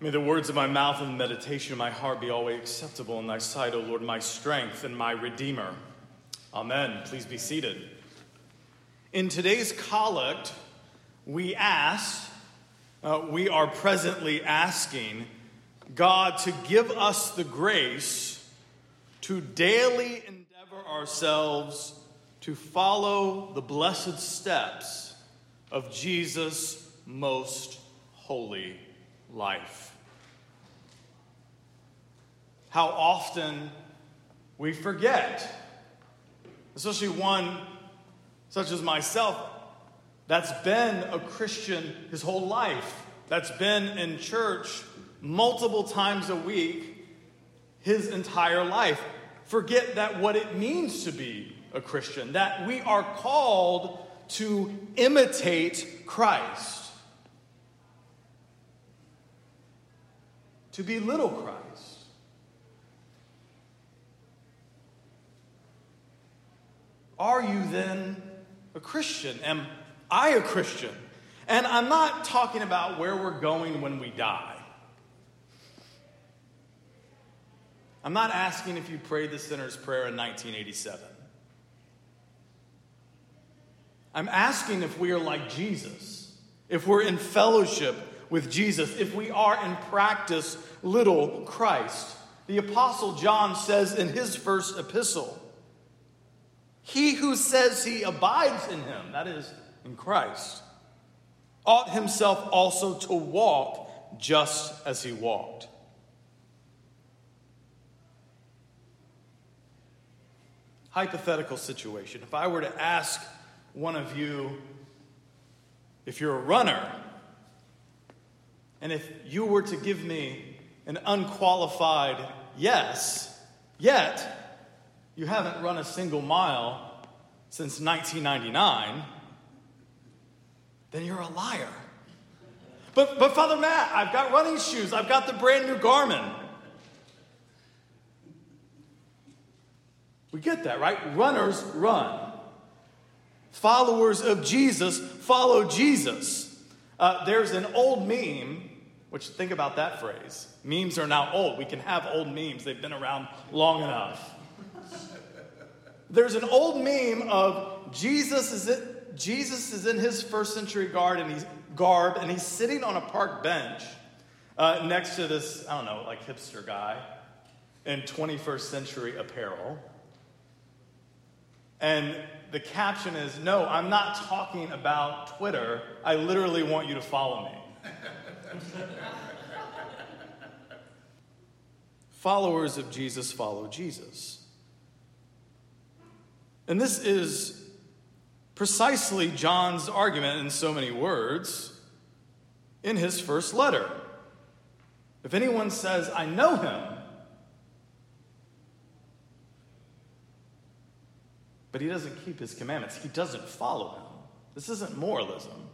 May the words of my mouth and the meditation of my heart be always acceptable in thy sight, O Lord, my strength and my redeemer. Amen. Please be seated. In today's collect, we ask, uh, we are presently asking God to give us the grace to daily endeavor ourselves to follow the blessed steps of Jesus' most holy life how often we forget, especially one such as myself that's been a Christian his whole life, that's been in church multiple times a week his entire life. Forget that what it means to be a Christian, that we are called to imitate Christ, to be little Christ. Are you then a Christian? Am I a Christian? And I'm not talking about where we're going when we die. I'm not asking if you prayed the sinner's prayer in 1987. I'm asking if we are like Jesus, if we're in fellowship with Jesus, if we are in practice little Christ. The Apostle John says in his first epistle, he who says he abides in him, that is, in Christ, ought himself also to walk just as he walked. Hypothetical situation. If I were to ask one of you if you're a runner, and if you were to give me an unqualified yes, yet you haven't run a single mile since 1999, then you're a liar. But, but Father Matt, I've got running shoes, I've got the brand new Garmin. We get that, right? Runners run. Followers of Jesus follow Jesus. Uh, there's an old meme, which think about that phrase. Memes are now old. We can have old memes, they've been around long enough. There's an old meme of Jesus is it, Jesus is in his first century garb and he's garb and he's sitting on a park bench uh, next to this I don't know like hipster guy in 21st century apparel. And the caption is No, I'm not talking about Twitter. I literally want you to follow me. Followers of Jesus follow Jesus. And this is precisely John's argument in so many words in his first letter. If anyone says, I know him, but he doesn't keep his commandments, he doesn't follow him. This isn't moralism.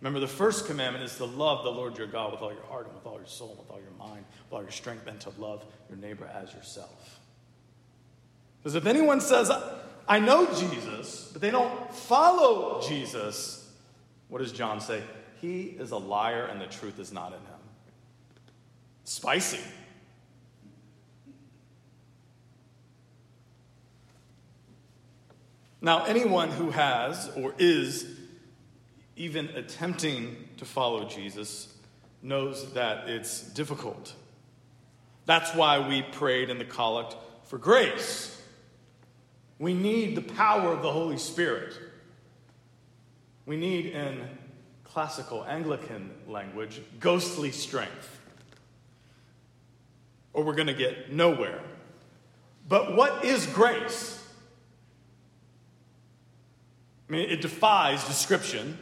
Remember, the first commandment is to love the Lord your God with all your heart and with all your soul and with all your mind, with all your strength, and to love your neighbor as yourself. Because if anyone says, I know Jesus, but they don't follow Jesus, what does John say? He is a liar and the truth is not in him. Spicy. Now, anyone who has or is even attempting to follow Jesus knows that it's difficult. That's why we prayed in the collect for grace. We need the power of the Holy Spirit. We need, in classical Anglican language, ghostly strength. Or we're going to get nowhere. But what is grace? I mean, it defies description,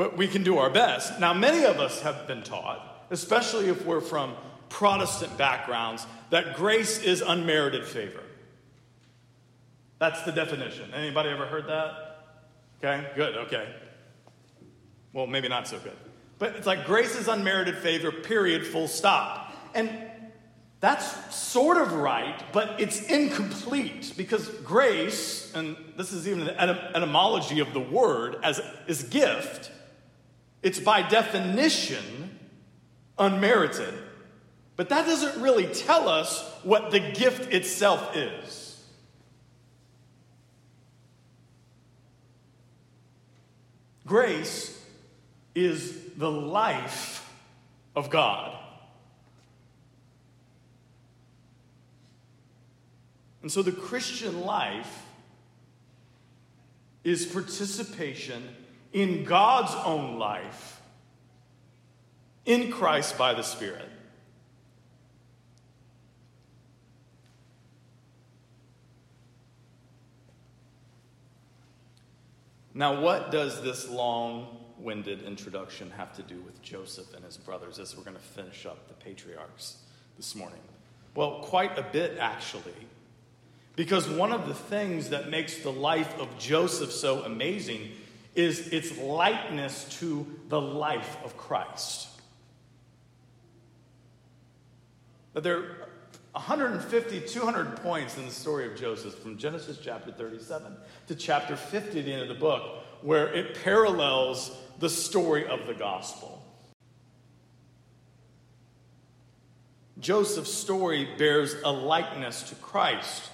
but we can do our best. Now, many of us have been taught, especially if we're from Protestant backgrounds, that grace is unmerited favor. That's the definition. Anybody ever heard that? Okay, good, okay. Well, maybe not so good. But it's like grace is unmerited favor, period, full stop. And that's sort of right, but it's incomplete because grace, and this is even the etym- etymology of the word, as is gift. It's by definition unmerited. But that doesn't really tell us what the gift itself is. Grace is the life of God. And so the Christian life is participation in God's own life in Christ by the Spirit. Now, what does this long winded introduction have to do with Joseph and his brothers as we're going to finish up the patriarchs this morning? Well, quite a bit, actually. Because one of the things that makes the life of Joseph so amazing is its likeness to the life of Christ. There are 150, 200 points in the story of Joseph from Genesis chapter 37 to chapter 50 at the end of the book where it parallels the story of the gospel. Joseph's story bears a likeness to Christ,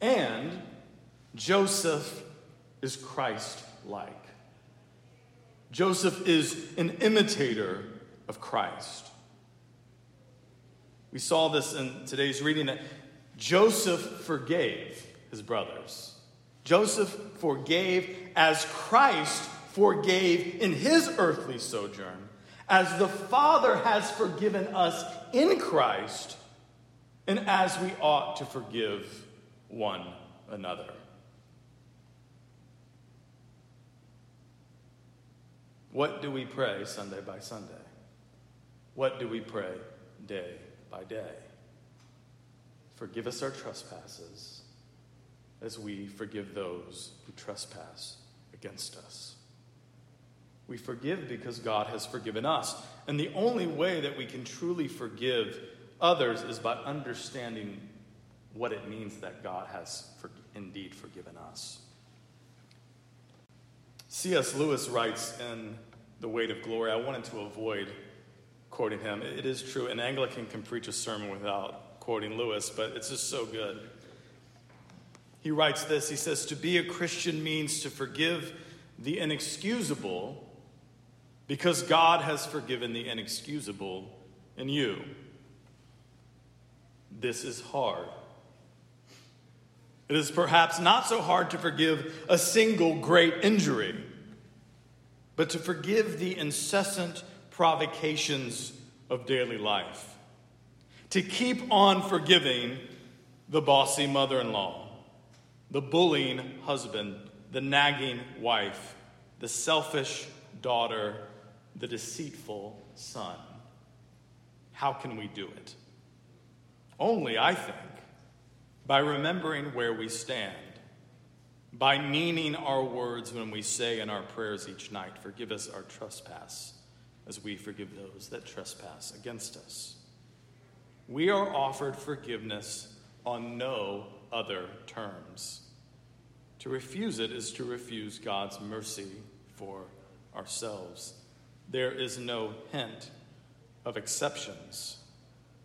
and Joseph is Christ like. Joseph is an imitator of Christ. We saw this in today's reading that Joseph forgave his brothers. Joseph forgave as Christ forgave in his earthly sojourn, as the Father has forgiven us in Christ, and as we ought to forgive one another. What do we pray Sunday by Sunday? What do we pray day by day? Forgive us our trespasses as we forgive those who trespass against us. We forgive because God has forgiven us. And the only way that we can truly forgive others is by understanding what it means that God has for, indeed forgiven us. C.S. Lewis writes in The Weight of Glory, I wanted to avoid quoting him. It is true, an Anglican can preach a sermon without quoting Lewis, but it's just so good. He writes this He says, To be a Christian means to forgive the inexcusable because God has forgiven the inexcusable in you. This is hard. It is perhaps not so hard to forgive a single great injury, but to forgive the incessant provocations of daily life. To keep on forgiving the bossy mother in law, the bullying husband, the nagging wife, the selfish daughter, the deceitful son. How can we do it? Only, I think, by remembering where we stand, by meaning our words when we say in our prayers each night, Forgive us our trespass as we forgive those that trespass against us. We are offered forgiveness on no other terms. To refuse it is to refuse God's mercy for ourselves. There is no hint of exceptions,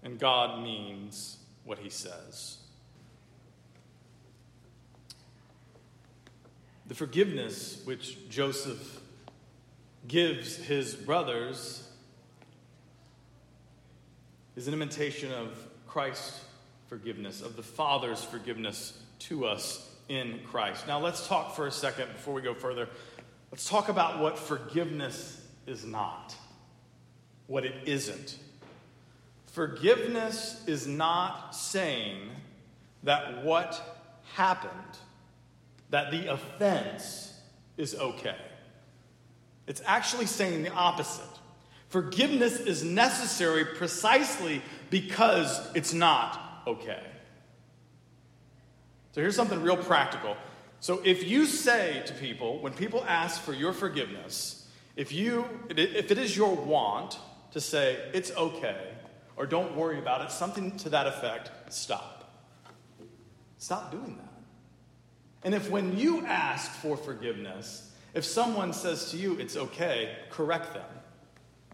and God means what he says. The forgiveness which Joseph gives his brothers is an imitation of Christ's forgiveness, of the Father's forgiveness to us in Christ. Now, let's talk for a second before we go further. Let's talk about what forgiveness is not, what it isn't. Forgiveness is not saying that what happened, that the offense is okay. It's actually saying the opposite. Forgiveness is necessary precisely because it's not okay. So here's something real practical. So if you say to people, when people ask for your forgiveness, if you if it is your want to say it's okay or don't worry about it, something to that effect, stop. Stop doing that. And if when you ask for forgiveness, If someone says to you, it's okay, correct them.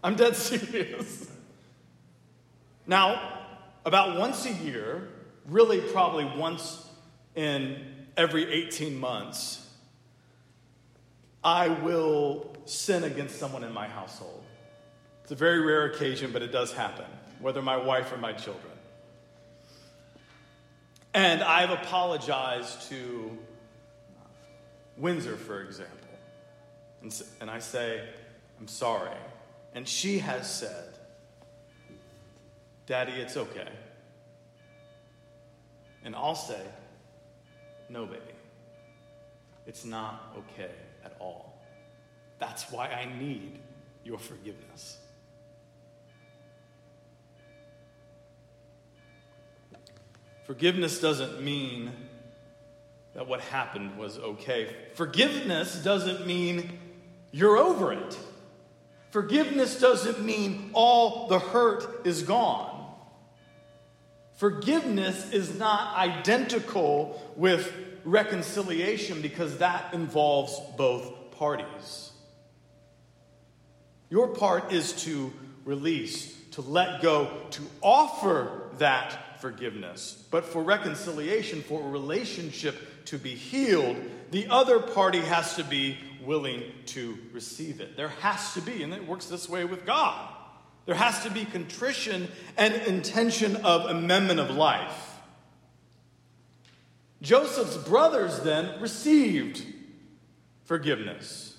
I'm dead serious. Now, about once a year, really probably once in every 18 months, I will sin against someone in my household. It's a very rare occasion, but it does happen, whether my wife or my children. And I've apologized to Windsor, for example. And, and I say, I'm sorry. And she has said, Daddy, it's okay. And I'll say, No, baby, it's not okay at all. That's why I need your forgiveness. Forgiveness doesn't mean that what happened was okay. Forgiveness doesn't mean you're over it. Forgiveness doesn't mean all the hurt is gone. Forgiveness is not identical with reconciliation because that involves both parties. Your part is to release, to let go, to offer that forgiveness. But for reconciliation, for a relationship to be healed, the other party has to be willing to receive it. There has to be, and it works this way with God. There has to be contrition and intention of amendment of life. Joseph's brothers then received forgiveness.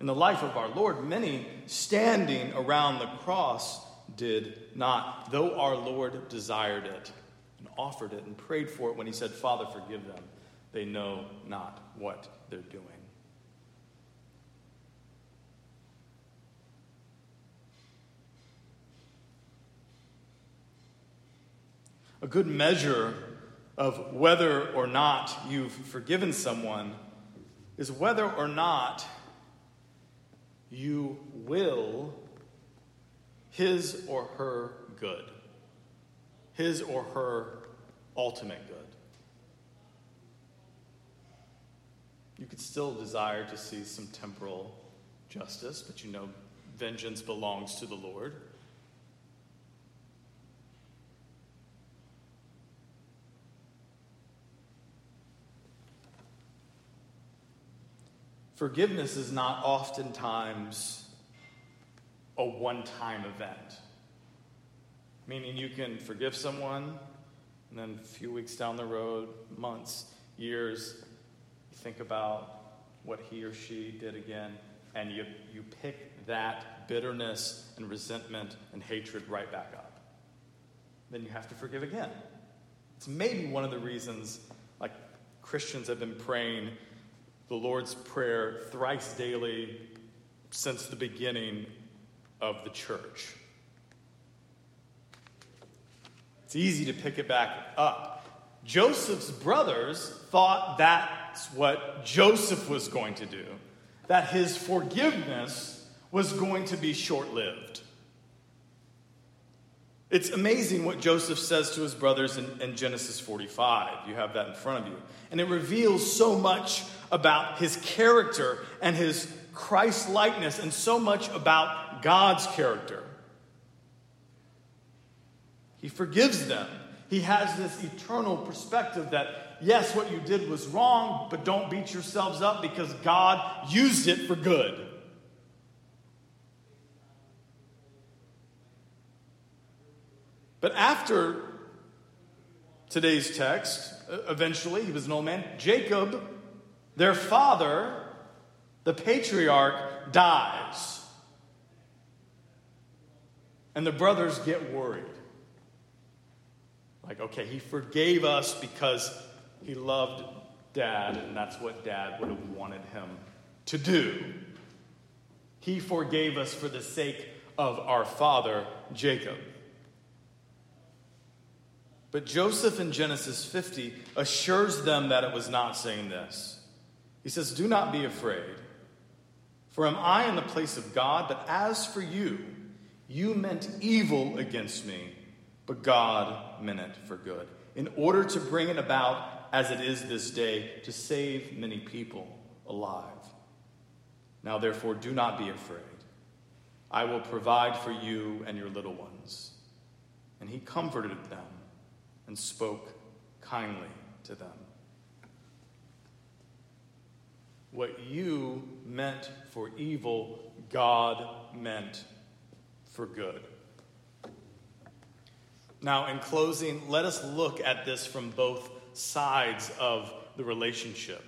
In the life of our Lord, many standing around the cross did not, though our Lord desired it and offered it and prayed for it when he said, Father, forgive them. They know not what they're doing. A good measure of whether or not you've forgiven someone is whether or not you will his or her good, his or her ultimate good. You could still desire to see some temporal justice, but you know vengeance belongs to the Lord. Forgiveness is not oftentimes a one time event. Meaning you can forgive someone, and then a few weeks down the road, months, years, you think about what he or she did again, and you, you pick that bitterness and resentment and hatred right back up. Then you have to forgive again. It's maybe one of the reasons, like Christians have been praying the Lord's Prayer thrice daily since the beginning of the church. It's easy to pick it back up. Joseph's brothers thought that's what Joseph was going to do, that his forgiveness was going to be short lived. It's amazing what Joseph says to his brothers in, in, Genesis 45. You have that in front of you. And it reveals so much about his character and his Christ likeness, and so much about God's character. He forgives them he has this eternal perspective that, yes, what you did was wrong, but don't beat yourselves up because God used it for good. But after today's text, eventually, he was an old man, Jacob, their father, the patriarch, dies. And the brothers get worried. Like, okay, he forgave us because he loved dad, and that's what dad would have wanted him to do. He forgave us for the sake of our father, Jacob. But Joseph in Genesis 50 assures them that it was not saying this. He says, Do not be afraid, for am I in the place of God? But as for you, you meant evil against me but God meant it for good, in order to bring it about as it is this day, to save many people. alive. Now, therefore, do not be afraid. I will provide for you and your little ones. And he comforted them and spoke kindly to them. What you meant for evil, God meant for good. Now, in closing, let us look at this from both sides of the relationship.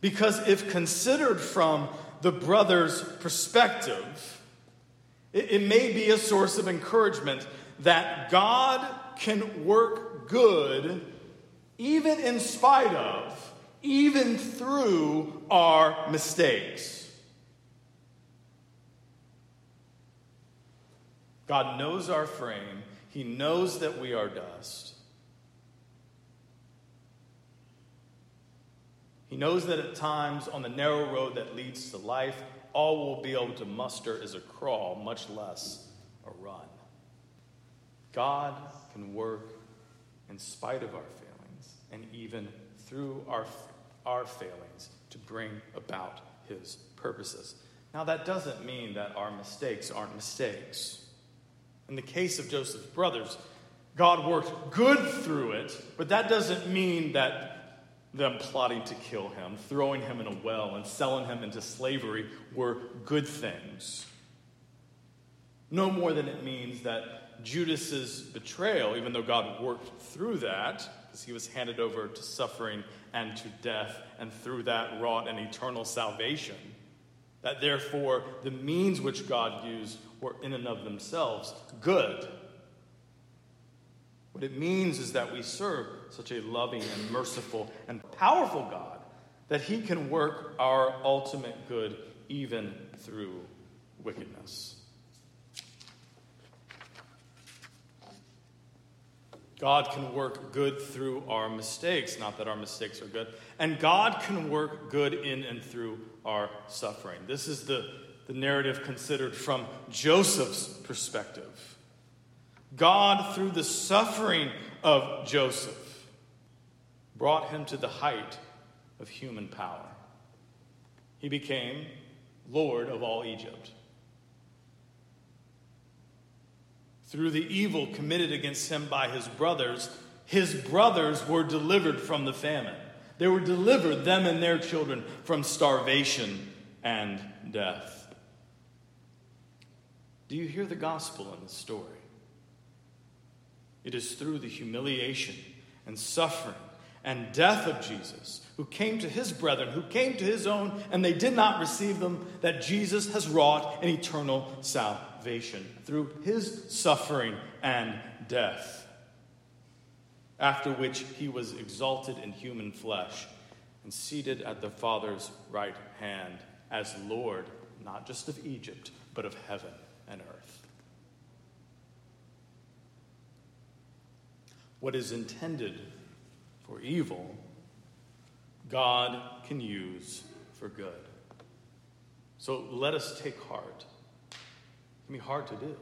Because if considered from the brother's perspective, it, it may be a source of encouragement that God can work good even in spite of, even through our mistakes. God knows our frame, He knows that we are dust. He knows that at times on the narrow road that leads to life, all we'll be able to muster is a crawl, much less a run. God can work in spite of our failings and even through our, our failings to bring about his purposes. Now, that doesn't mean that our mistakes aren't mistakes. In the case of Joseph's brothers, God worked good through it, but that doesn't mean that them plotting to kill him, throwing him in a well, and selling him into slavery were good things. No more than it means that Judas's betrayal, even though God worked through that, because he was handed over to suffering and to death, and through that wrought an eternal salvation, that therefore the means which God used were in and of themselves good. What it means is that we serve such a loving and merciful and powerful God that He can work our ultimate good even through wickedness. God can work good through our mistakes, not that our mistakes are good. And God can work good in and through our suffering. This is the, the narrative considered from Joseph's perspective. God, through the suffering of Joseph, brought him to the height of human power. He became Lord of all Egypt. Through the evil committed against him by his brothers, his brothers were delivered from the famine. They were delivered, them and their children, from starvation and death. Do you hear the gospel in the story? It is through the humiliation and suffering and death of Jesus, who came to his brethren, who came to his own, and they did not receive them, that Jesus has wrought an eternal salvation through his suffering and death. After which he was exalted in human flesh and seated at the Father's right hand as Lord, not just of Egypt, but of heaven and earth. what is intended for evil, God can use for good. So let us take heart. It can be hard to do.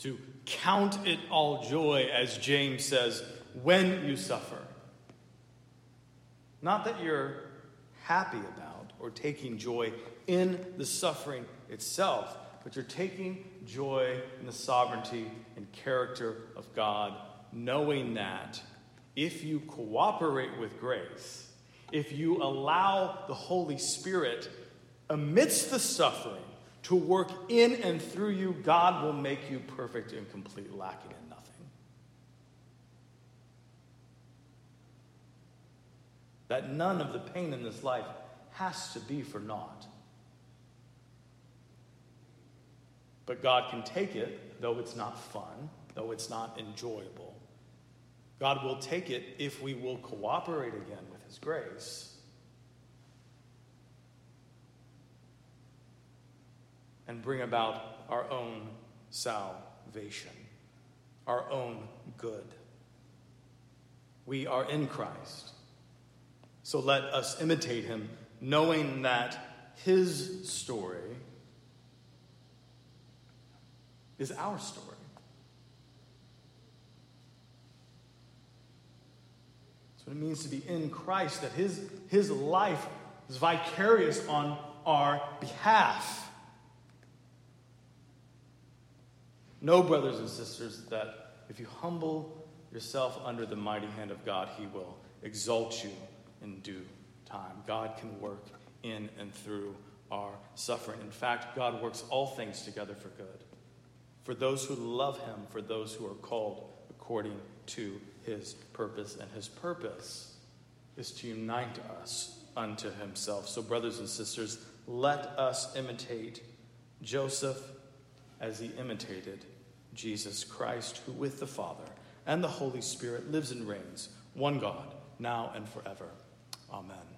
To count it all joy, as James says, when you suffer. Not that you're happy about or taking joy in the suffering itself, but you're taking joy in the sovereignty and character of God, knowing that if you cooperate with grace, if you allow the Holy Spirit amidst the suffering to work in and through you, God will make you perfect and complete, lacking in nothing. That none of the pain in this life has to be for naught. But God can take it, though it's not fun, though it's not enjoyable. God will take it if we will cooperate again with His grace. And bring about our own salvation, our own good. We are in Christ. So let us imitate him, knowing that his story is our story. That's what it means to be in Christ, that his, his life is vicarious on our behalf. Know, brothers and sisters, that if you humble yourself under the mighty hand of God, he will exalt you in due time. God can work in and through our suffering. In fact, God works all things together for good. For those who love him, for those who are called according to his purpose. And his purpose is to unite us unto himself. So, brothers and sisters, let us imitate Joseph as he imitated Jesus Christ, who with the Father and the Holy Spirit lives and reigns, one God, now and forever. Amen.